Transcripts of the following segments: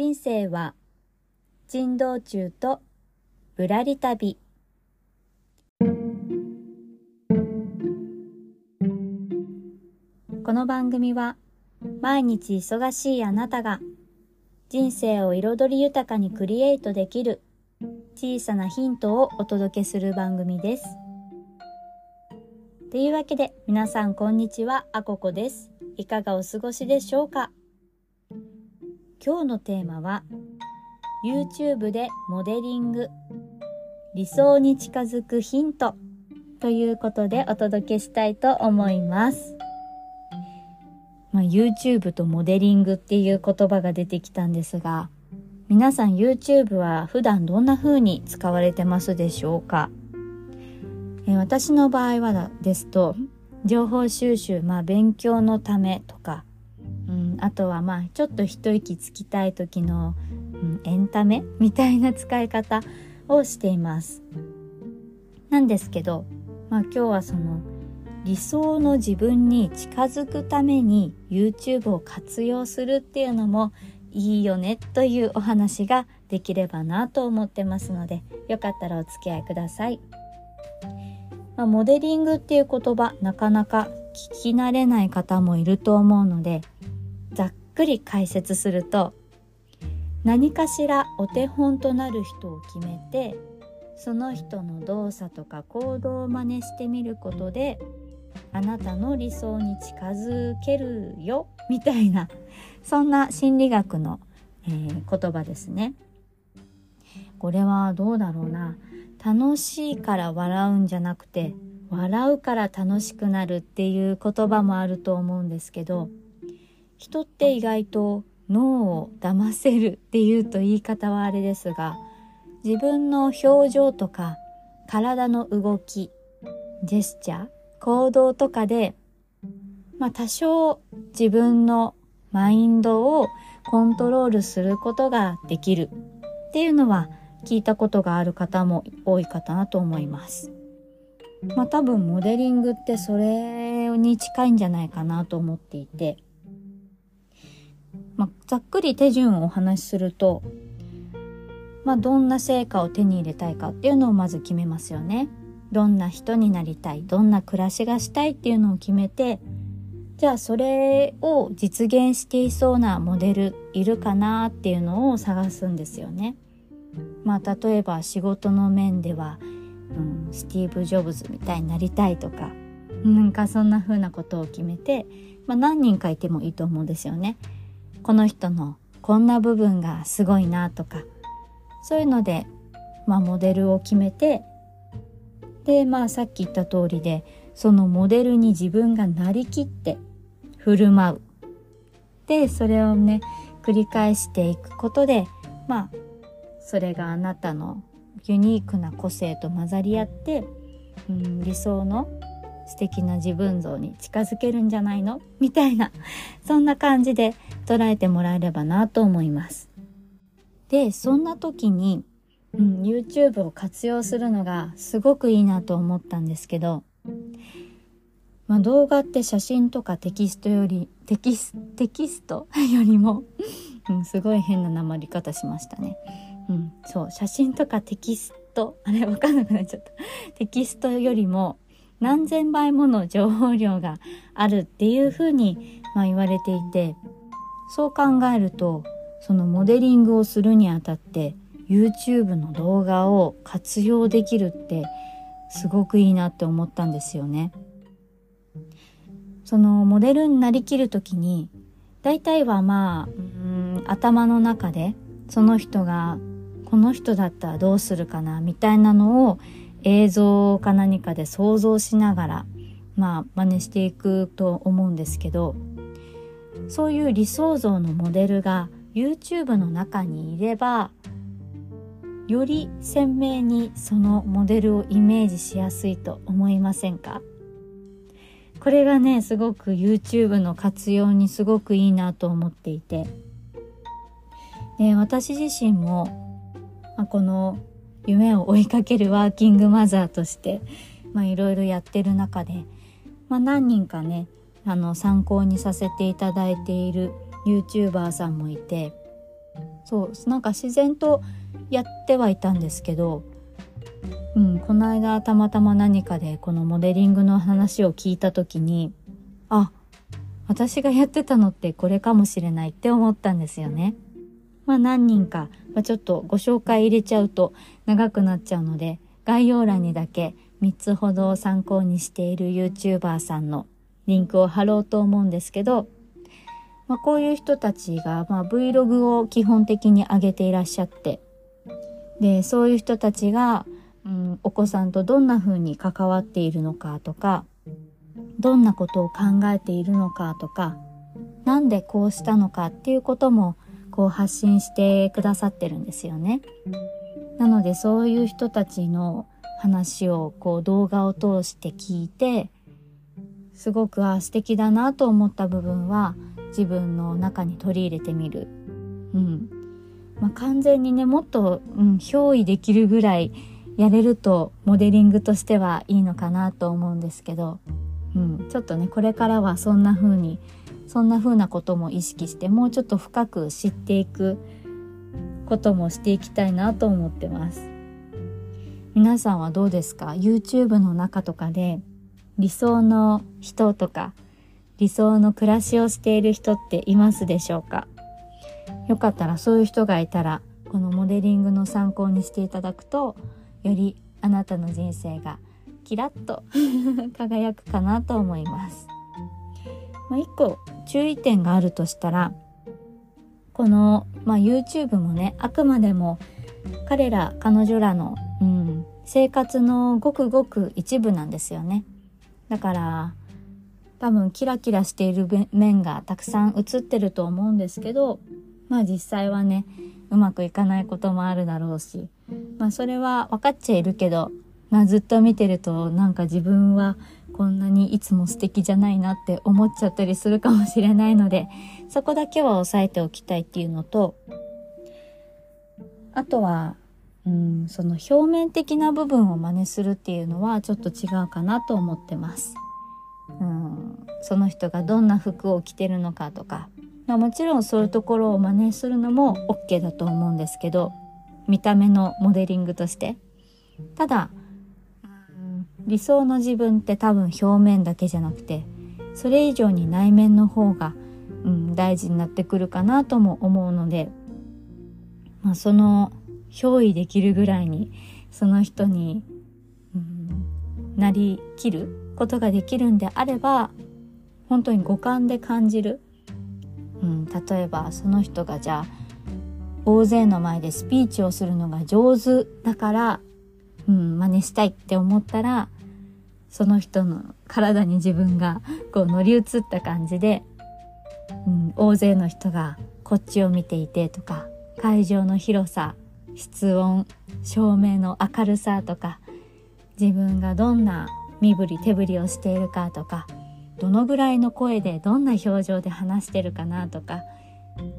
人生は珍道中とぶらり旅この番組は毎日忙しいあなたが人生を彩り豊かにクリエイトできる小さなヒントをお届けする番組です。というわけで皆さんこんにちは、あここです。いかがお過ごしでしょうか？今日のテーマは YouTube でモデリング。理想に近づくヒント。ということでお届けしたいと思います。まあ、YouTube とモデリングっていう言葉が出てきたんですが皆さん YouTube は普段どんな風に使われてますでしょうか？え私の場合はですと情報収集、まあ、勉強のためとか、あとはまあちょっと一息つきたい時の、うん、エンタメみたいな使い方をしています。なんですけど、まあ、今日はその理想の自分に近づくために YouTube を活用するっていうのもいいよねというお話ができればなと思ってますのでよかったらお付き合いください。まあ、モデリングっていう言葉なかなか聞き慣れない方もいると思うのでくり解説すると何かしらお手本となる人を決めてその人の動作とか行動を真似してみることであなたの理想に近づけるよみたいなそんな心理学の、えー、言葉ですね。これはどうだろうな楽しいから笑うんじゃなくて笑うから楽しくなるっていう言葉もあると思うんですけど人って意外と脳を騙せるっていうと言い方はあれですが自分の表情とか体の動きジェスチャー行動とかでまあ多少自分のマインドをコントロールすることができるっていうのは聞いたことがある方も多いかなと思います。まあ多分モデリングってそれに近いんじゃないかなと思っていてまあ、ざっくり手順をお話しすると、まあ、どんな成果を手に入れたいかっていうのをまず決めますよね。どんな人になりたいどんな暮らしがしたいっていうのを決めてじゃあそれを実現していそうなモデルいるかなっていうのを探すんですよね。まあ例えば仕事の面では、うん、スティーブ・ジョブズみたいになりたいとかなんかそんな風なことを決めて、まあ、何人かいてもいいと思うんですよね。この人のこんな部分がすごいなとかそういうので、まあ、モデルを決めてでまあさっき言った通りでそのモデルに自分がなりきって振る舞う。でそれをね繰り返していくことでまあそれがあなたのユニークな個性と混ざり合って、うん、理想の素敵な自分像に近づけるんじゃないの？みたいなそんな感じで捉えてもらえればなと思います。でそんな時に、うん、YouTube を活用するのがすごくいいなと思ったんですけど、まあ、動画って写真とかテキストよりテキステキスト よりも、うん、すごい変な鉛り方しましたね。うん、そう写真とかテキストあれわかんなくなっちゃったテキストよりも何千倍もの情報量があるっていうふうに、まあ、言われていてそう考えるとそのモデリングをするにあたって YouTube の動画を活用できるってすごくいいなって思ったんですよね。そのモデルになりきる時に大体はまあうん頭の中でその人がこの人だったらどうするかなみたいなのを映像か何かで想像しながらまあ真似していくと思うんですけどそういう理想像のモデルが YouTube の中にいればより鮮明にそのモデルをイメージしやすいと思いませんか？これがねすごく YouTube の活用にすごくいいなと思っていて。で私自身も、まあ、この夢を追いかけるワーキングマザーとしていろいろやってる中で、まあ、何人かねあの参考にさせていただいている YouTuber さんもいてそうなんか自然とやってはいたんですけど、うん、この間たまたま何かでこのモデリングの話を聞いた時にあ私がやってたのってこれかもしれないって思ったんですよね。まあ何人か、まあ、ちょっとご紹介入れちゃうと長くなっちゃうので概要欄にだけ3つほど参考にしている YouTuber さんのリンクを貼ろうと思うんですけど、まあ、こういう人たちが、まあ、Vlog を基本的に上げていらっしゃってでそういう人たちが、うん、お子さんとどんな風に関わっているのかとかどんなことを考えているのかとかなんでこうしたのかっていうこともこう発信してくださってるんですよね。なのでそういう人たちの話をこう動画を通して聞いてすごくあ素敵だなと思った部分は自分の中に取り入れてみる。うんまあ、完全にねもっと、うん、憑依できるぐらいやれるとモデリングとしてはいいのかなと思うんですけど、うん、ちょっとねこれからはそんな風にそんな風なことも意識してもうちょっと深く知っていくこともしていきたいなと思ってます。皆さんはどうですか？YouTube の中とかで理想の人とか理想の暮らしをしている人っていますでしょうか？よかったらそういう人がいたらこのモデリングの参考にしていただくとよりあなたの人生がキラッと 輝くかなと思います。まあ、一個注意点があるとしたらこの、まあ、YouTube もねあくまでも彼ら彼女らの、うん、生活のごくごく一部なんですよね。だから多分キラキラしている面がたくさん映ってると思うんですけどまあ実際はねうまくいかないこともあるだろうしまあそれは分かっちゃいるけど、まあ、ずっと見てるとなんか自分はこんなにいつも素敵じゃないなって思っちゃったりするかもしれないのでそこだけは押さえておきたいっていうのとあとはうんその表面的な部分を真似するっていうのはちょっと違うかなと思ってます。うんその人がどんな服を着てるのかとか、まあ、もちろんそういうところを真似するのも OK だと思うんですけど見た目のモデリングとしてただ理想の自分って多分表面だけじゃなくてそれ以上に内面の方が、うん、大事になってくるかなとも思うので、まあ、その憑依できるぐらいにその人に、うん、なりきることができるんであれば本当に五感で感じる、うん、例えばその人がじゃあ大勢の前でスピーチをするのが上手だから、うん、真似したいって思ったらその人の体に自分がこう乗り移った感じで、うん、大勢の人がこっちを見ていてとか会場の広さ室温照明の明るさとか自分がどんな身振り手振りをしているかとかどのぐらいの声でどんな表情で話してるかなとか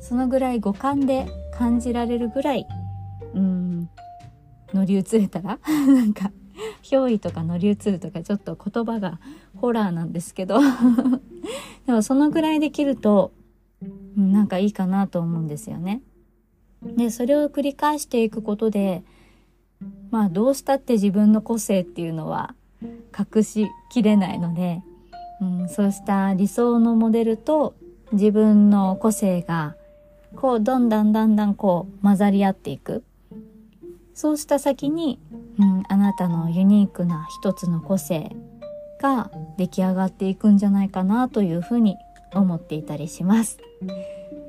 そのぐらい五感で感じられるぐらいうん乗り移れたら なんか憑依とか乗り移るとかちょっと言葉がホラーなんですけど でもそのぐらいできるとなんかいいかなと思うんですよね。でそれを繰り返していくことでまあどうしたって自分の個性っていうのは隠しきれないので、うん、そうした理想のモデルと自分の個性がこうどんどんだんだんこう混ざり合っていくそうした先に、うん、あなたのユニークな一つの個性が出来上がっていくんじゃないかなというふうに思っていたりします。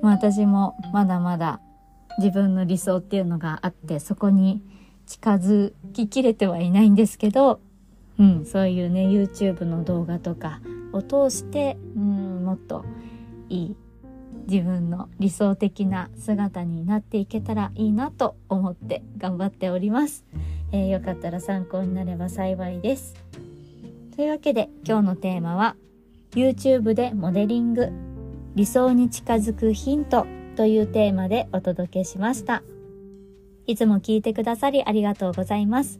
ま私もまだまだ自分の理想っていうのがあってそこに近づききれてはいないんですけど、うん、そういうね YouTube の動画とかを通して、うん、もっといい自分の理想的な姿になっていけたらいいなと思って頑張っております、えー、よかったら参考になれば幸いですというわけで今日のテーマは YouTube でモデリング理想に近づくヒントというテーマでお届けしました。いつも聞いてくださりありがとうございます。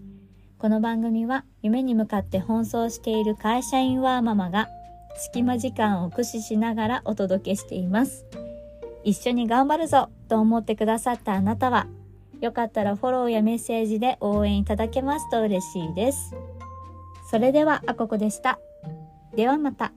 この番組は夢に向かって奔走している会社員ワーママが隙間時間を駆使しながらお届けしています。一緒に頑張るぞと思ってくださったあなたは、よかったらフォローやメッセージで応援いただけますと嬉しいです。それでは、あここでした。ではまた。